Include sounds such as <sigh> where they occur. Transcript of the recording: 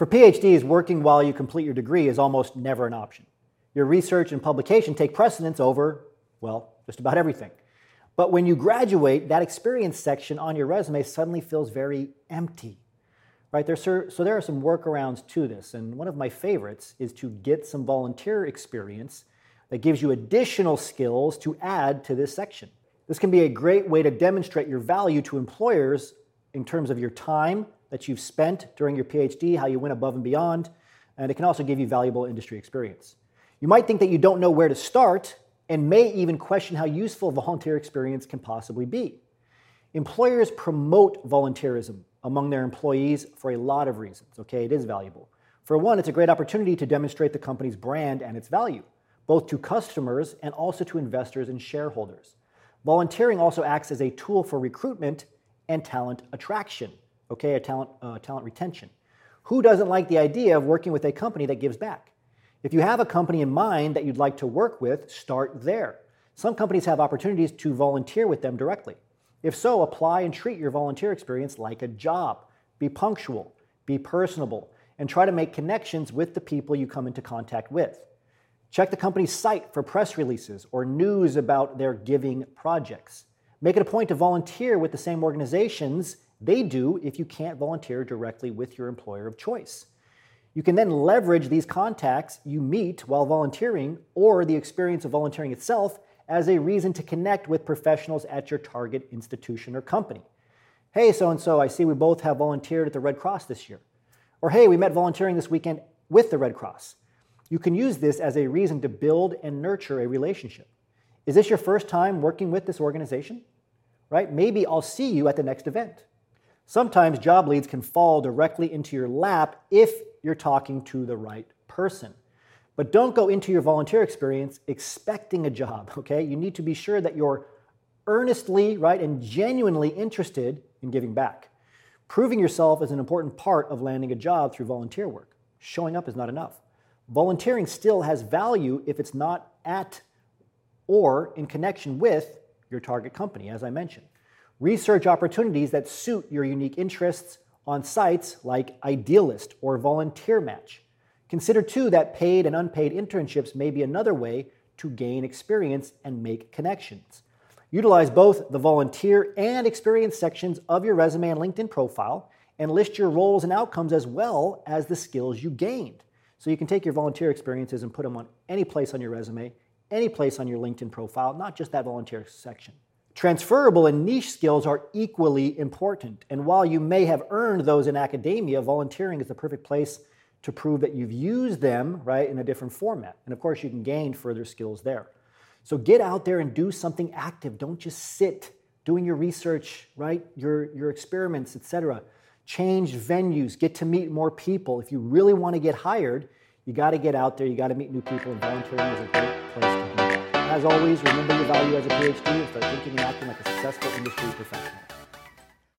For PhDs, working while you complete your degree is almost never an option. Your research and publication take precedence over, well, just about everything. But when you graduate, that experience section on your resume suddenly feels very empty. Right? There's, so there are some workarounds to this, and one of my favorites is to get some volunteer experience that gives you additional skills to add to this section. This can be a great way to demonstrate your value to employers in terms of your time that you've spent during your PhD, how you went above and beyond, and it can also give you valuable industry experience. You might think that you don't know where to start and may even question how useful volunteer experience can possibly be. Employers promote volunteerism among their employees for a lot of reasons, okay? It is valuable. For one, it's a great opportunity to demonstrate the company's brand and its value, both to customers and also to investors and shareholders. Volunteering also acts as a tool for recruitment and talent attraction, okay, a talent, uh, talent retention. Who doesn't like the idea of working with a company that gives back? If you have a company in mind that you'd like to work with, start there. Some companies have opportunities to volunteer with them directly. If so, apply and treat your volunteer experience like a job. Be punctual, be personable, and try to make connections with the people you come into contact with. Check the company's site for press releases or news about their giving projects. Make it a point to volunteer with the same organizations they do if you can't volunteer directly with your employer of choice. You can then leverage these contacts you meet while volunteering or the experience of volunteering itself as a reason to connect with professionals at your target institution or company. Hey, so and so, I see we both have volunteered at the Red Cross this year. Or hey, we met volunteering this weekend with the Red Cross. You can use this as a reason to build and nurture a relationship. Is this your first time working with this organization? Right? Maybe I'll see you at the next event. Sometimes job leads can fall directly into your lap if you're talking to the right person. But don't go into your volunteer experience expecting a job, <laughs> okay? You need to be sure that you're earnestly, right, and genuinely interested in giving back. Proving yourself is an important part of landing a job through volunteer work. Showing up is not enough. Volunteering still has value if it's not at or in connection with your target company, as I mentioned. Research opportunities that suit your unique interests on sites like Idealist or VolunteerMatch. Consider too that paid and unpaid internships may be another way to gain experience and make connections. Utilize both the volunteer and experience sections of your resume and LinkedIn profile and list your roles and outcomes as well as the skills you gained. So you can take your volunteer experiences and put them on any place on your resume, any place on your LinkedIn profile, not just that volunteer section. Transferable and niche skills are equally important. And while you may have earned those in academia, volunteering is the perfect place to prove that you've used them, right, in a different format. And of course, you can gain further skills there. So get out there and do something active. Don't just sit doing your research, right? Your, your experiments, etc. Change venues, get to meet more people. If you really want to get hired, you got to get out there, you got to meet new people, and volunteering is a great place to do. As always, remember your value as a PhD and start thinking and acting like a successful industry professional.